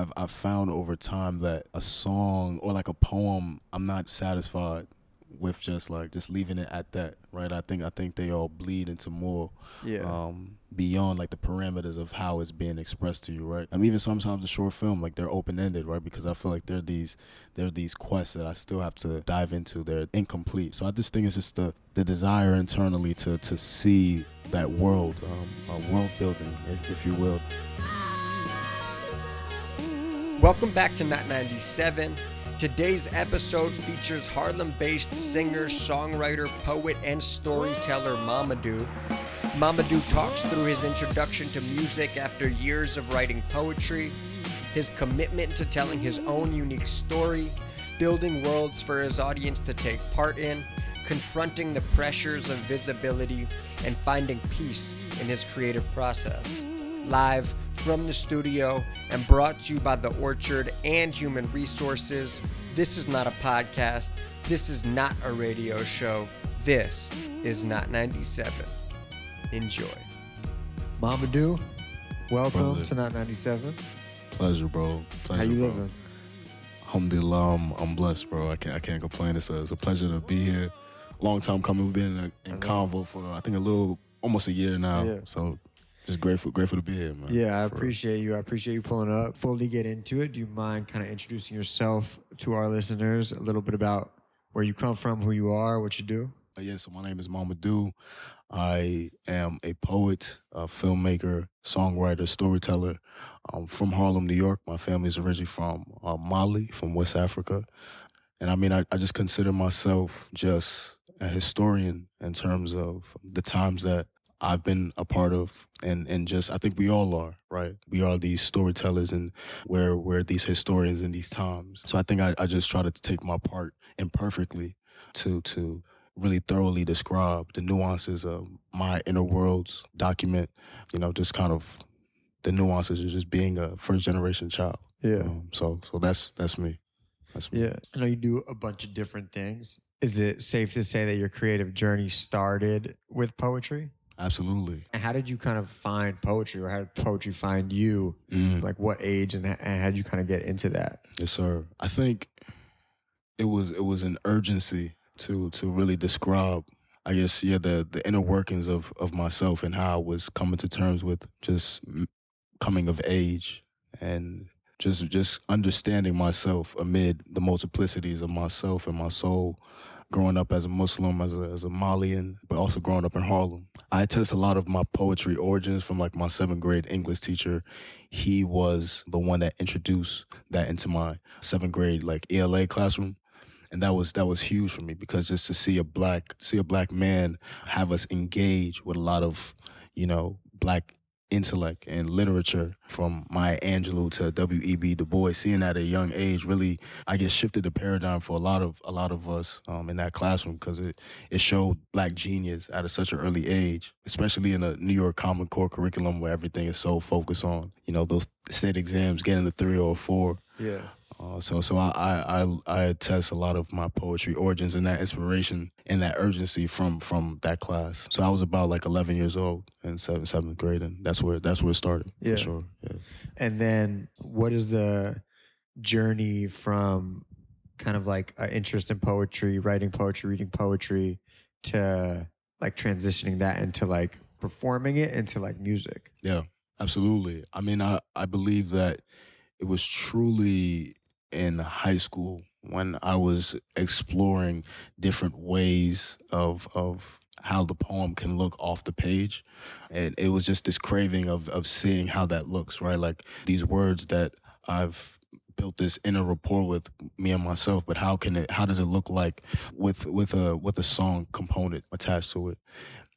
I've I've found over time that a song or like a poem, I'm not satisfied with just like just leaving it at that, right? I think I think they all bleed into more Yeah. um beyond like the parameters of how it's being expressed to you, right? I mean even sometimes a short film, like they're open ended, right? Because I feel like there are these there are these quests that I still have to dive into. They're incomplete. So I just think it's just the the desire internally to to see that world, um, uh, world building, if, if you will. Welcome back to Not 97. Today's episode features Harlem based singer, songwriter, poet, and storyteller Mamadou. Mamadou talks through his introduction to music after years of writing poetry, his commitment to telling his own unique story, building worlds for his audience to take part in, confronting the pressures of visibility, and finding peace in his creative process live from the studio and brought to you by The Orchard and Human Re Sources. This is not a podcast. This is not a radio show. This is Not 97. Enjoy. Mamadou, welcome Brother. to Not 97. Pleasure, bro. Pleasure, How you bro. living? Alhamdulillah, I'm, I'm blessed, bro. I can't I can't complain. It's a, it's a pleasure to be here. Long time coming. We've been in, in convo for I think a little almost a year now. Yeah. So just grateful grateful to be here, man. Yeah, I appreciate you. I appreciate you pulling up. Fully get into it. Do you mind kind of introducing yourself to our listeners? A little bit about where you come from, who you are, what you do? Uh, yeah, so my name is Mamadou. I am a poet, a filmmaker, songwriter, storyteller. I'm from Harlem, New York. My family is originally from uh, Mali, from West Africa. And I mean, I, I just consider myself just a historian in terms of the times that I've been a part of and and just I think we all are, right? We are these storytellers and we're we're these historians in these times. So I think I, I just try to take my part imperfectly to to really thoroughly describe the nuances of my inner worlds, document, you know, just kind of the nuances of just being a first generation child. Yeah. Um, so so that's that's me. That's me. Yeah, I know you do a bunch of different things. Is it safe to say that your creative journey started with poetry? Absolutely. And how did you kind of find poetry, or how did poetry find you? Mm. Like, what age, and, and how did you kind of get into that? Yes, sir. I think it was it was an urgency to to really describe, I guess, yeah, the the inner workings of of myself and how I was coming to terms with just coming of age and just just understanding myself amid the multiplicities of myself and my soul. Growing up as a Muslim, as a, as a Malian, but also growing up in Harlem. I attest a lot of my poetry origins from like my seventh grade English teacher. He was the one that introduced that into my seventh grade like ELA classroom. And that was that was huge for me because just to see a black see a black man have us engage with a lot of, you know, black intellect and literature from Maya Angelou to W.E.B. Du Bois, seeing that at a young age really, I guess, shifted the paradigm for a lot of a lot of us um, in that classroom because it it showed black genius at a, such an early age, especially in a New York Common Core curriculum where everything is so focused on you know those state exams, getting a three or four. Yeah. Uh, so so I, I I attest a lot of my poetry origins and that inspiration and that urgency from from that class. So I was about like 11 years old in seventh seventh grade, and that's where that's where it started Yeah. for sure. Yeah. And then, what is the journey from kind of like an interest in poetry, writing poetry, reading poetry, to like transitioning that into like performing it into like music? Yeah, absolutely. I mean, I, I believe that it was truly in high school when I was exploring different ways of of how the poem can look off the page. And it was just this craving of of seeing how that looks, right? Like these words that I've built this inner rapport with me and myself, but how can it how does it look like with with a with a song component attached to it?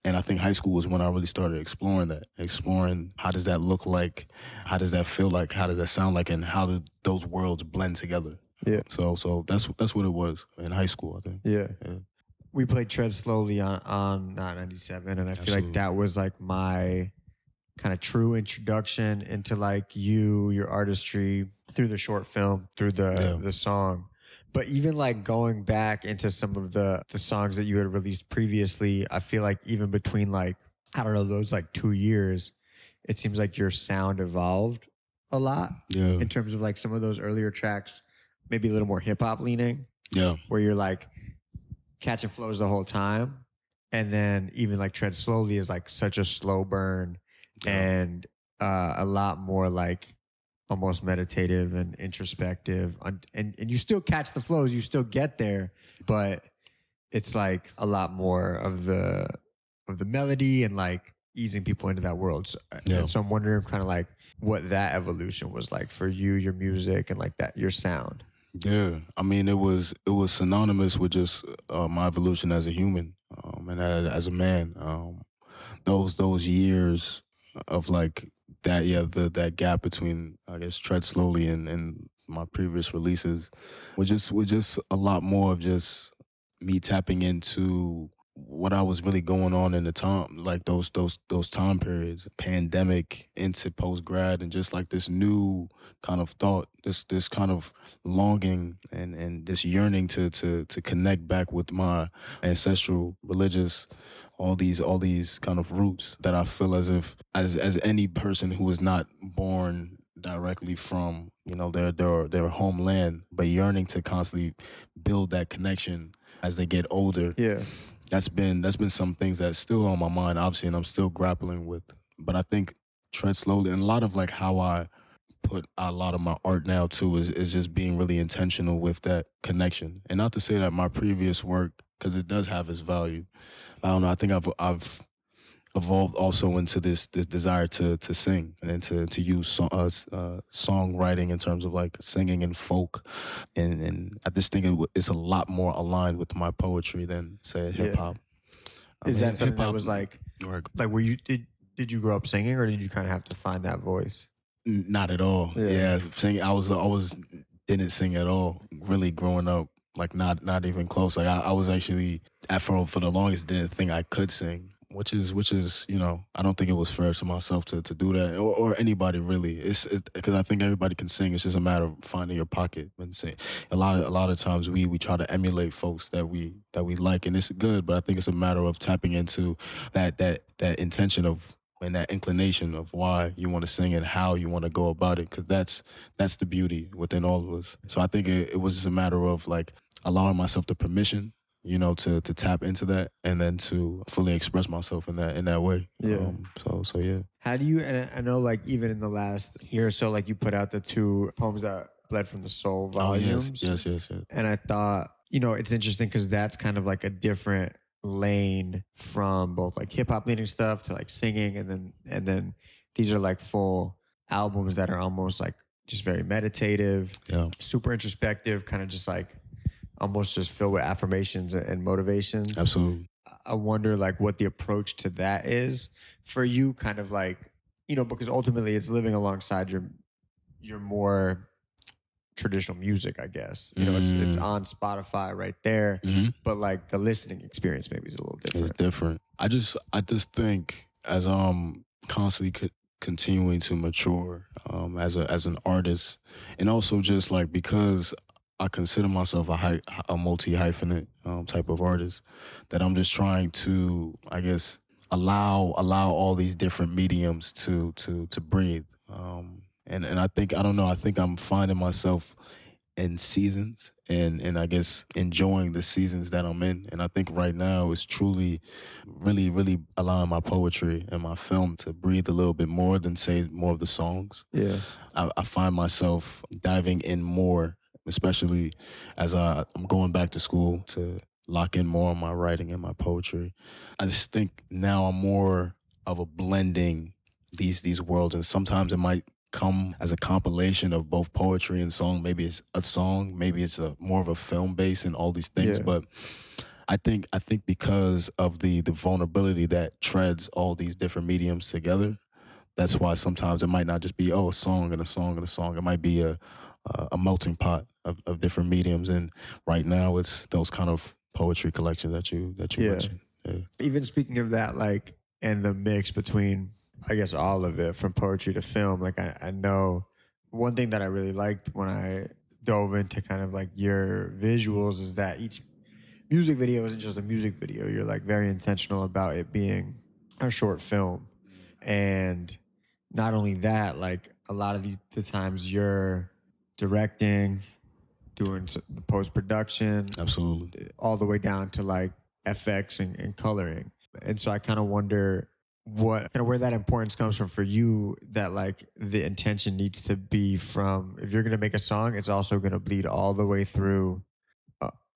And I think high school was when I really started exploring that, exploring how does that look like, how does that feel like, how does that sound like, and how do those worlds blend together. Yeah. So so that's that's what it was in high school. I think. Yeah. Yeah. We played Tread Slowly on, on Not 97, and I feel like that was like my kind of true introduction into like you, your artistry through the short film, through the Yeah. the song. But even like going back into some of the the songs that you had released previously, I feel like even between like I don't know those like two years, it seems like your sound evolved a lot Yeah. in terms of like some of those earlier tracks, maybe a little more hip hop leaning, Yeah. where you're like catching flows the whole time. And then even like Tread Slowly is like such a slow burn and uh, a lot more like almost meditative and introspective. And, and, and you still catch the flows, you still get there, but it's like a lot more of the of the melody and like easing people into that world. So, Yeah. so I'm wondering kind of like what that evolution was like for you, your music, and like that your sound. Yeah, I mean, it was it was synonymous with just uh, my evolution as a human um, and as, as a man. Um, those those years of like that, yeah, the that gap between I guess tread slowly and and my previous releases was just was just a lot more of just me tapping into what I was really going on in the time, like those those those time periods, pandemic into post grad, and just like this new kind of thought, this this kind of longing and and this yearning to to to connect back with my ancestral religious all these all these kind of roots that I feel as if as as any person who is not born directly from you know their their their homeland but yearning to constantly build that connection as they get older Yeah. That's been that's been some things that's still on my mind obviously and i'm still grappling with but i think tread slowly and a lot of like how i put a lot of my art now too is, is just being really intentional with that connection. And not to say that my previous work because it does have its value. I don't know i think i've i've evolved also into this this desire to to sing and to to use so, uh, uh, songwriting in terms of like singing and folk and and I just think it, w- it's a lot more aligned with my poetry than say hip hop. I Is mean, that something that was like or- like were you did did you grow up singing or did you kind of have to find that voice? Not at all. Yeah. Yeah, singing. I was I was didn't sing at all. Really growing up, like not not even close. Like I, I was actually at for for the longest didn't think I could sing. Which is which is you know I don't think it was fair to myself to, to do that or, or anybody really. It's because I think everybody can sing. It's just a matter of finding your pocket and sing. A lot of a lot of times we we try to emulate folks that we that we like and it's good, but I think it's a matter of tapping into that that that intention of and that inclination of why you want to sing and how you want to go about it because that's that's the beauty within all of us so i think it, it was just a matter of like allowing myself the permission you know to to tap into that and then to fully express myself in that in that way Yeah. um, so so yeah How do you? And I- know, like even in the last year or so, like you put out the two poems that bled from the soul volumes. oh yes yes yes, yes. And I thought, you know, it's interesting because that's kind of like a different lane from both like hip hop leading stuff to like singing, and then and then these are like full albums that are almost like just very meditative, yeah super introspective, kind of just like almost just filled with affirmations and motivations. absolutely I wonder like what the approach to that is for you, kind of like you know, because ultimately it's living alongside your your more traditional music, I guess. You know, it's it's Mm. on Spotify right there, Mhm. but like the listening experience maybe is a little different. It's different. different. I just I just think as I'm constantly co- continuing to mature um, as a as an artist, and also just like because I consider myself a hy- a multi hyphenate um, type of artist, that I'm just trying to I guess allow allow all these different mediums to to to breathe. Um, and and I think I don't know. I think I'm finding myself in seasons and and I guess enjoying the seasons that I'm in. And I think right now is truly really, really allowing my poetry and my film to breathe a little bit more than say more of the songs. Yeah, I, I find myself diving in more, especially as I, I'm going back to school to lock in more on my writing and my poetry. I just think now I'm more of a blending these these worlds, and sometimes it might come as a compilation of both poetry and song. Maybe it's a song, maybe it's a more of a film base and all these things, Yeah. but. I think I think because of the the vulnerability that treads all these different mediums together, that's why sometimes it might not just be oh a song and a song and a song. It might be a a, a melting pot of, of different mediums. And right now, it's those kind of poetry collections that you that you Yeah. mentioned. Yeah. even speaking of that, like and the mix between I guess all of it from poetry to film. Like I, I know one thing that I really liked when I dove into kind of like your visuals is that each music video isn't just a music video. You're like very intentional about it being a short film. And not only that, like a lot of the, the times you're directing, doing post production, Absolutely. all the way down to like FX and, and coloring. And so I kind of wonder what kind of where that importance comes from for you that like the intention needs to be from if you're going to make a song it's also going to bleed all the way through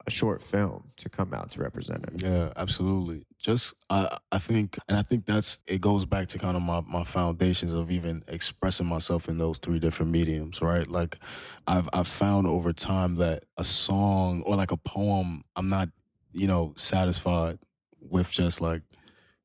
a, short film to come out to represent it Yeah, absolutely. Just I I think and I think that's it goes back to kind of my, my foundations of even expressing myself in those three different mediums, right? Like I've I've found over time that a song or like a poem, I'm not, you know, satisfied with just like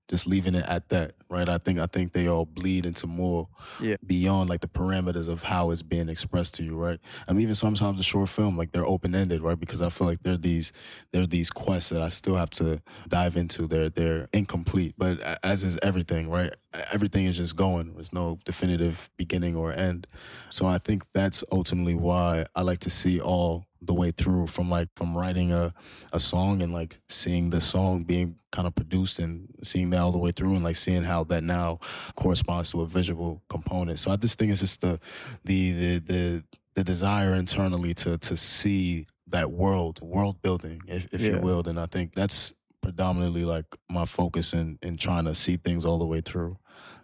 just leaving it at that, right? I think I think they all bleed into more Yeah. beyond like the parameters of how it's being expressed to you, right? I mean, even sometimes a short film, like they're open ended, right? Because I feel like there are these there are these quests that I still have to dive into. They're they're incomplete, but as is everything, right? Everything is just going. There's no definitive beginning or end. So I think that's ultimately why I like to see all the way through from like from writing a a song and like seeing the song being kind of produced and seeing that all the way through and like seeing how that now corresponds to a visual component. So I just think it's just the the the the, the desire internally to to see that world world building, if, if you will. And I think that's predominantly like my focus in in trying to see things all the way through.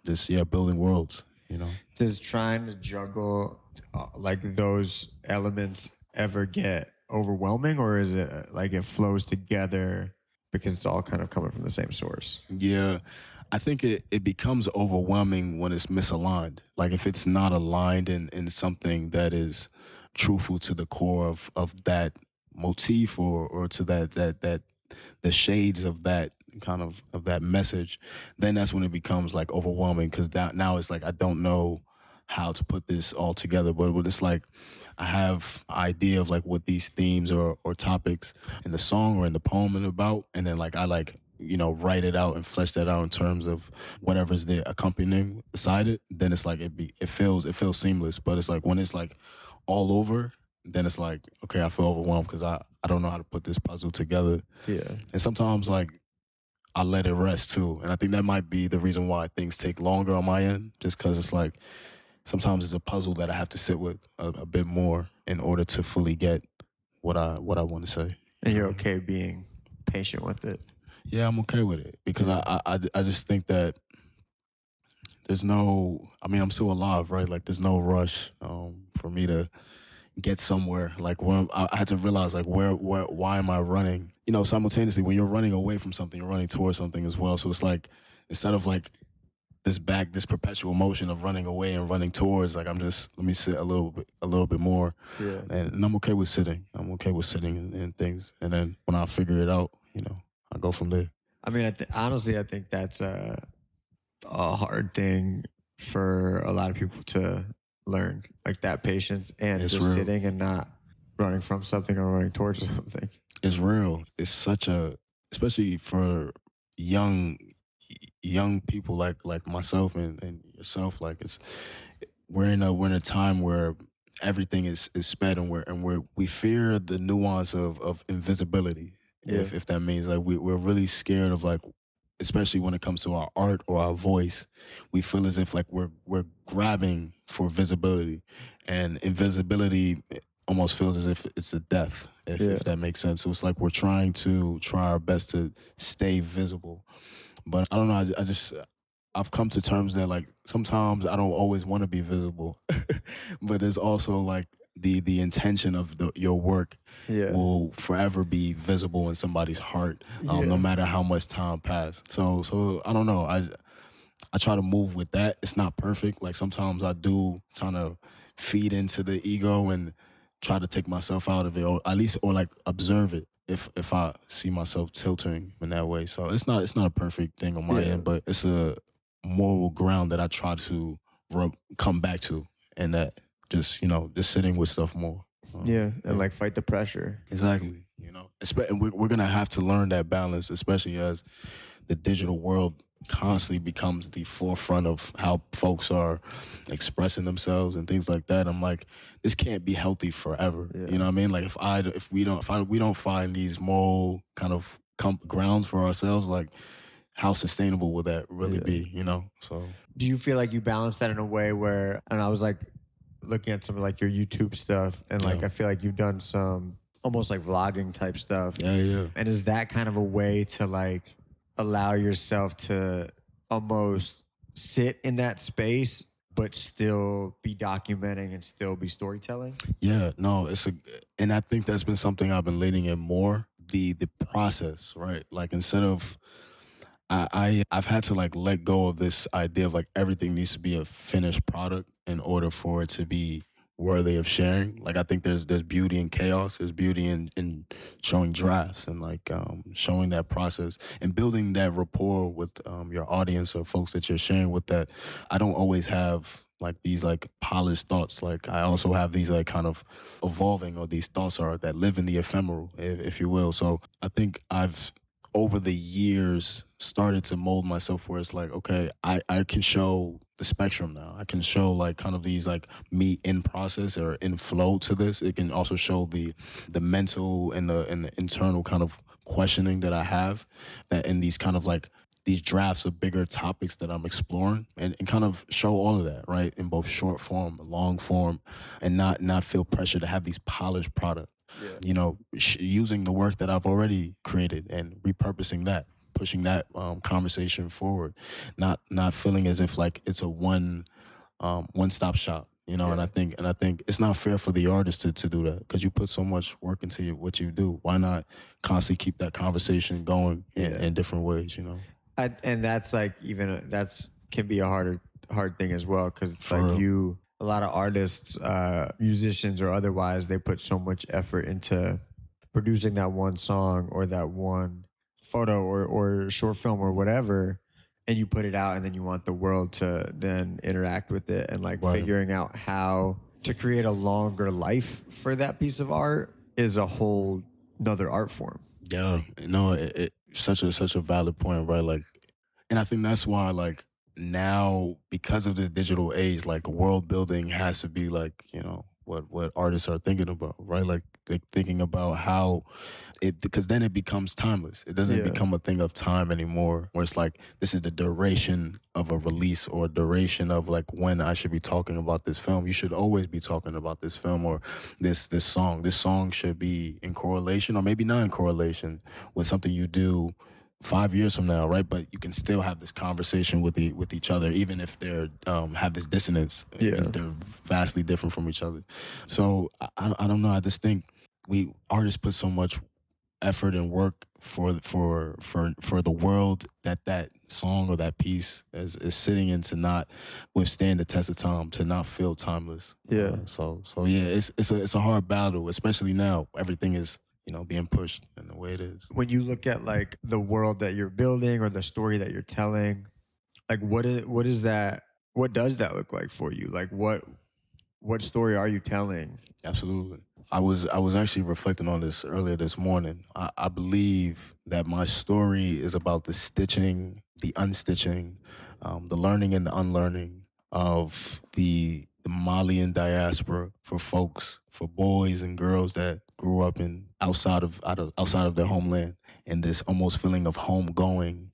Just yeah, building worlds. You know. Just trying to juggle uh, like those elements ever get overwhelming or is it uh, like it flows together because it's all kind of coming from the same source Yeah. I think it, it becomes overwhelming when it's misaligned. Like if it's not aligned in, in something that is truthful to the core of, of that motif or, or to that, that that the shades of that kind of of that message, then that's when it becomes like overwhelming because that now it's like I don't know how to put this all together. But it's like I have idea of like what these themes or or topics in the song or in the poem are about, and then like I like you know write it out and flesh that out in terms of whatever's the accompanying beside it. Then it's like it be it feels it feels seamless. But it's like when it's like all over, then it's like okay, I feel overwhelmed because I I don't know how to put this puzzle together. yeah And sometimes like I let it rest too. And I think that might be the reason why things take longer on my end, just because it's like sometimes it's a puzzle that I have to sit with a, a bit more in order to fully get what I what I want to say. and you're okay being patient with it Yeah, I'm okay with it because I, I I I just think that there's no. I mean, I'm still alive, right? Like there's no rush um, for me to get somewhere. Like when I, I had to realize, like where where why am I running? You know, simultaneously when you're running away from something, you're running towards something as well. So it's like instead of like this back, this perpetual motion of running away and running towards, like I'm just let me sit a little bit, a little bit more, yeah and, and I'm okay with sitting. I'm okay with sitting and, and things, and then when I figure it out, you know, I go from there. I mean, I th- honestly, I think that's a, a hard thing for a lot of people to learn, like that patience and It's just real. sitting and not running from something or running towards something. it's real. It's such a, especially for young, young people like like myself and, and yourself. Like it's, we're in a we're in a time where everything is is sped and we're and we're we fear the nuance of of invisibility. If if that means like we we're really scared of like. Especially when it comes to our art or our voice, we feel as if like we're we're grabbing for visibility, and invisibility eh, almost feels as if it's a death, if, Yeah. if that makes sense. So it's like we're trying to try our best to stay visible. But I don't know. I, I just, I've come to terms that like sometimes I don't always want to be visible, but there's also like the the intention of the, your work Yeah. will forever be visible in somebody's heart, um, Yeah. no matter how much time passed. So so I don't know. I I try to move with that. It's not perfect. Like sometimes I do trying to feed into the ego and try to take myself out of it, or at least or like observe it if if I see myself tilting in that way. So it's not it's not a perfect thing on my Yeah. end, but it's a moral ground that I try to rub, come back to, and that just you know just sitting with stuff more. Um, Yeah. And like fight the pressure. Exactly. You know, and we're, we're gonna have to learn that balance, especially as the digital world constantly becomes the forefront of how folks are expressing themselves and things like that. I'm like, this can't be healthy forever. Yeah. You know what I mean? Like if I if we don't if I we don't find these moral kind of com- grounds for ourselves, like how sustainable will that really Yeah. be? You know, so Do you feel like you balance that in a way where, and I was like looking at some of like your YouTube stuff, and like Yeah. I feel like you've done some almost like vlogging type stuff. yeah, yeah. And is that kind of a way to like allow yourself to almost sit in that space, but still be documenting and still be storytelling? Yeah, no, it's a, and I think that's been something I've been leaning in more the the process, right? Like instead of, I, I I've had to like let go of this idea of like everything needs to be a finished product in order for it to be worthy of sharing. Like I think there's there's beauty in chaos, there's beauty in in showing drafts and like um, showing that process and building that rapport with um, your audience or folks that you're sharing with. That I don't always have like these like polished thoughts. Like I also have these like kind of evolving or these thoughts are that live in the ephemeral, if, if you will. So I think I've over the years started to mold myself where it's like, okay, I, I can show the spectrum now. I can show like kind of these like me in process or in flow to this. It can also show the the mental and the and the internal kind of questioning that I have uh, that in these kind of like these drafts of bigger topics that I'm exploring and, and kind of show all of that, right? In both short form, long form, and not not feel pressure to have these polished products you know, sh- using the work that I've already created and repurposing that, pushing that um, conversation forward, not not feeling as if like it's a one um, one stop shop. You know, and I think and I think it's not fair for the artist to, to do that because you put so much work into what you do. Why not constantly keep that conversation going in, Yeah. in different ways? You know, I, and that's like even that's can be a harder hard thing as well because it's For like real. you a lot of artists uh musicians or otherwise they put so much effort into producing that one song or that one photo or or short film or whatever and you put it out and then you want the world to then interact with it and like Right. figuring out how to create a longer life for that piece of art is a whole another art form Yeah, no, it, it such a such a valid point, right? Like, and I think that's why, like, now because of this digital age, like, world building has to be like, you know, what what artists are thinking about, right? Like, they thinking about how it because then it becomes timeless. It doesn't Yeah. become a thing of time anymore, where it's like this is the duration of a release or duration of like when I should be talking about this film. You should always be talking about this film or this this song. This song should be in correlation or maybe not in correlation with something you do five years from now, right? But you can still have this conversation with the with each other, even if they're um, have this dissonance. Yeah. they're vastly different from each other. So I, I don't know. I just think we artists put so much effort and work for for for for the world that that song or that piece is, is sitting in to not withstand the test of time to not feel timeless Yeah. Uh, so so yeah it's it's a it's a hard battle especially now everything is you know being pushed in the way it is when you look at like the world that you're building or the story that you're telling like what is what is that what does that look like for you like what what story are you telling Absolutely. I was I was actually reflecting on this earlier this morning. I, I believe that my story is about the stitching, the unstitching, um, the learning and the unlearning of the the Malian diaspora for folks, for boys and girls that grew up in outside of out of outside of their homeland, and this almost feeling of home going,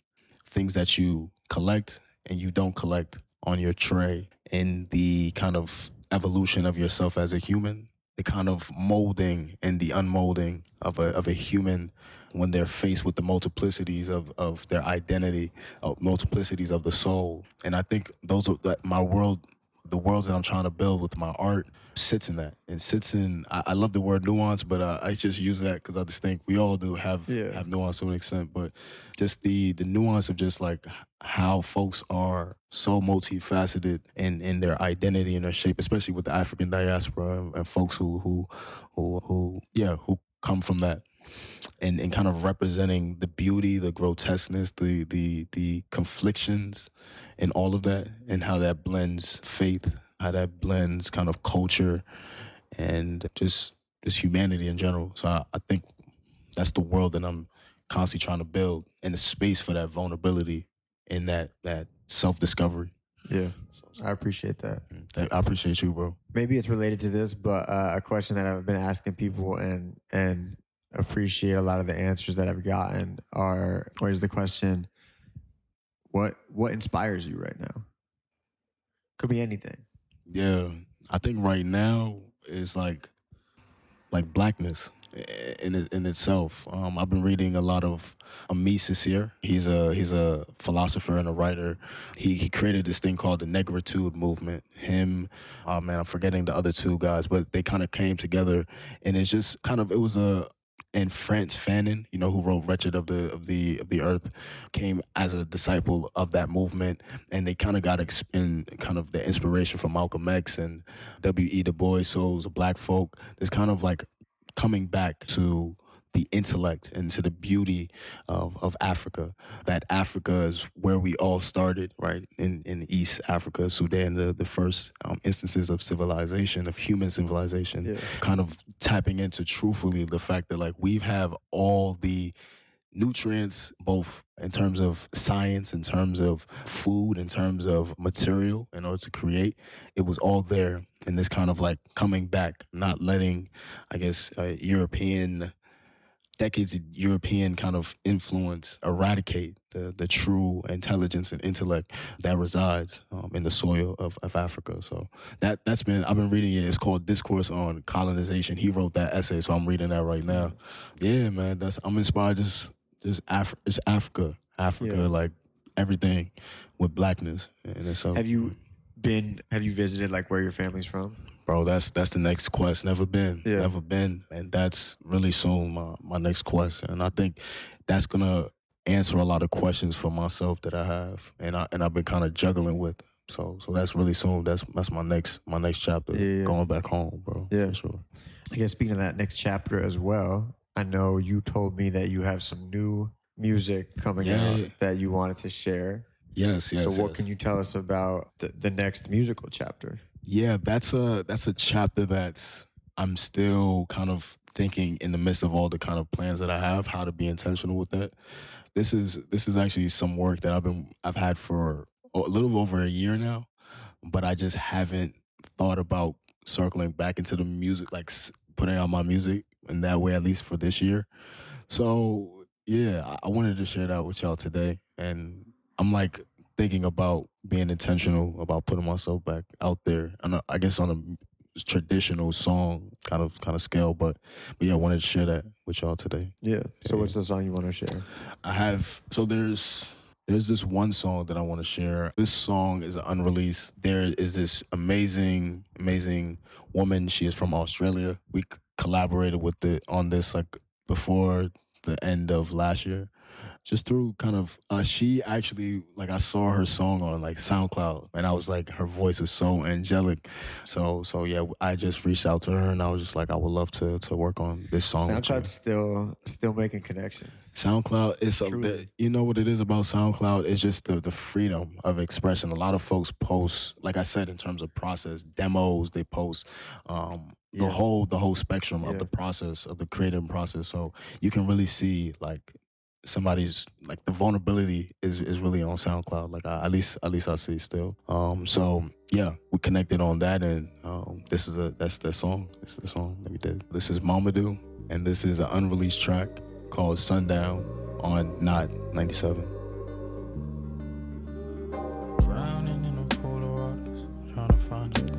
things that you collect and you don't collect on your tray, and the kind of evolution of yourself as a human the kind of molding and the unmolding of a of a human when they're faced with the multiplicities of of their identity, of multiplicities of the soul. And I think those are that my world, the worlds that I'm trying to build with my art sits in that. And sits in. I, I love the word nuance, but uh, I just use that because I just think we all do have Yeah. have nuance to an extent. But just the the nuance of just like how folks are so multifaceted in in their identity and their shape, especially with the African diaspora and, and folks who who who who yeah who come from that. And, and kind of representing the beauty, the grotesqueness, the the the conflictions, and all of that, and how that blends faith, how that blends kind of culture, and just just humanity in general. So I, I think that's the world that I'm constantly trying to build, and the space for that vulnerability and that that self discovery. yeah i appreciate that I appreciate you, bro. maybe it's related to this but uh, a question that i've been asking people and and appreciate a lot of the answers that i've gotten are or is the question what what inspires you right now? Could be anything. Yeah, I think right now is like like blackness in in itself. Um, I've been reading a lot of Aimé Césaire. He's a he's a philosopher and a writer. He he created this thing called the Negritude movement. Him, oh man, I'm forgetting the other two guys, but they kind of came together, and it's just kind of it was a. And Frantz Fanon, you know, who wrote "Wretched of the of the of the Earth," came as a disciple of that movement, and they kind of got ex- in kind of the inspiration from Malcolm X and W. E. Du Bois. So it was black folk. There's kind of like coming back to the intellect and to the beauty of, of Africa. That Africa is where we all started, right? In in East Africa, Sudan, the, the first um, instances of civilization, of human civilization, Yeah. kind of tapping into truthfully the fact that like we have all the nutrients both in terms of science in terms of food in terms of material in order to create it was all there and this kind of like coming back not letting i guess uh, european decades of european kind of influence eradicate the, the true intelligence and intellect that resides um, in the soil of, of africa so that that's been i've been reading it it's called discourse on colonization he wrote that essay so i'm reading that right now yeah man that's i'm inspired just just Af- it's africa africa Yeah. like everything with blackness and it's so Have you been? Have you visited like where your family's from? Bro that's that's the next quest never been Yeah. never been and that's really soon my, my next quest and i think that's gonna answer a lot of questions for myself that i have and i and i've been kind of juggling with so so that's really soon that's that's my next my next chapter Yeah, yeah. going back home bro Yeah. for sure I guess speaking of that next chapter as well, I know you told me that you have some new music coming Yeah. out that you wanted to share. yes yes so what yes. can you tell us about the, the next musical chapter? Yeah, that's a that's a chapter that's I'm still kind of thinking in the midst of all the kind of plans that I have, how to be intentional with that. This is this is actually some work that I've been I've had for a little over a year now, but I just haven't thought about circling back into the music, like putting out my music in that way, at least for this year. So yeah, I, I wanted to share that with y'all today, and I'm like thinking about being intentional about putting myself back out there. And uh, I guess on a traditional song kind of kind of scale, but but yeah, I wanted to share that with y'all today. Yeah. So Yeah. what's the song you want to share? I have so there's there's this one song that I want to share. This song is unreleased. There is this amazing amazing woman. She is from Australia. We collaborated with the on this like before the end of last year. Just through kind of uh, she actually like I saw her song on like SoundCloud and I was like her voice was so angelic. So so yeah, I just reached out to her and I was just like I would love to to work on this song. SoundCloud's still still making connections. SoundCloud is a, you know what it is about SoundCloud It's just the the freedom of expression. A lot of folks post, like I said, in terms of process demos, they post um, the Yeah. whole the whole spectrum Yeah. of the process of the creative process. So you can really see like somebody's like the vulnerability is is really on SoundCloud. Like I, at least at least I see still. Um, so yeah, we connected on that, and um, this is a that's the song. This is the song that we did. This is Mamadou, and this is an unreleased track called Sundown on Not 97. Drowning in a pool of waters, trying to find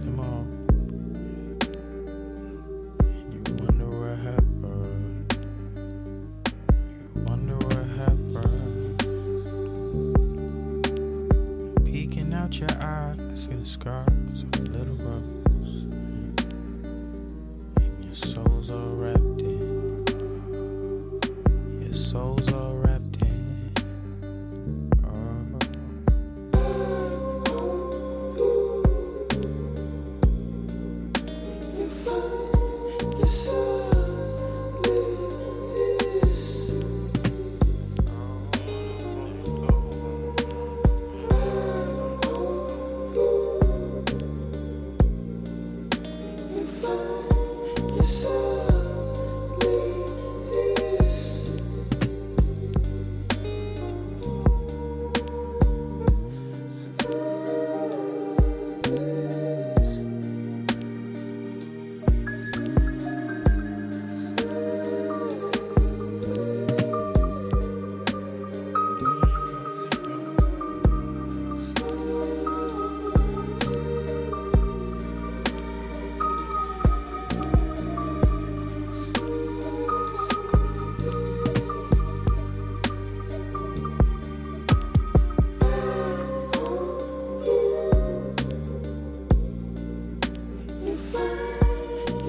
see the scars of a little rose. And your souls are wrapped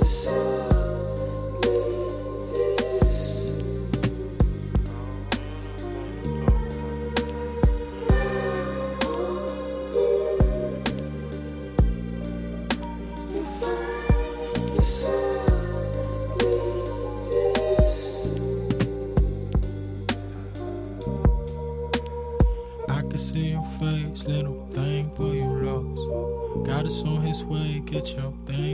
soul.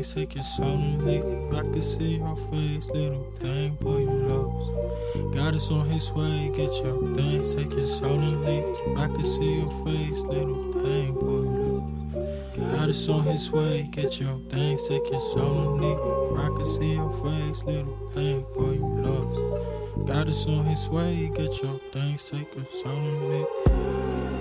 Things, take your soul and. I can see your face, little thing, boy, you lost. Got us on his way, get your things, take your and leave. I can see your face, little thing, boy, you lost. Got us on his way, get your things, take your and leave. I can see your face, little thing, boy, you lost. Got us on his way, get your things, take your and leave.